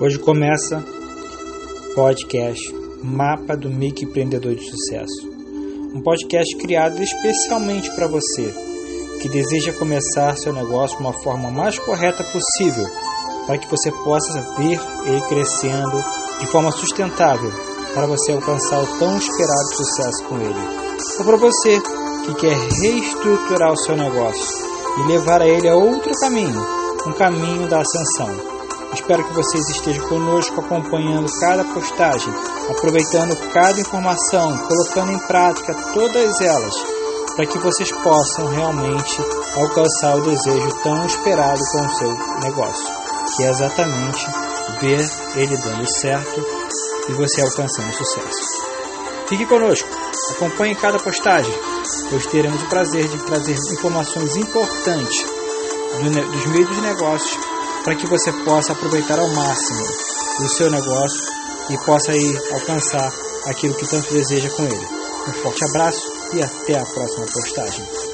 Hoje começa podcast Mapa do Microempreendedor de Sucesso. Um podcast criado especialmente para você que deseja começar seu negócio de uma forma mais correta possível, para que você possa ver ele crescendo de forma sustentável, para você alcançar o tão esperado sucesso com ele. Ou para você que quer reestruturar o seu negócio e levar a ele a outro caminho, um caminho da ascensão. Espero que vocês estejam conosco acompanhando cada postagem, aproveitando cada informação, colocando em prática todas elas, para que vocês possam realmente alcançar o desejo tão esperado com o seu negócio, que é exatamente ver ele dando certo e você alcançando sucesso. Fique conosco, acompanhe cada postagem, pois teremos o prazer de trazer informações importantes dos meios de negócios para que você possa aproveitar ao máximo o seu negócio e possa aí alcançar aquilo que tanto deseja com ele. Um forte abraço e até a próxima postagem.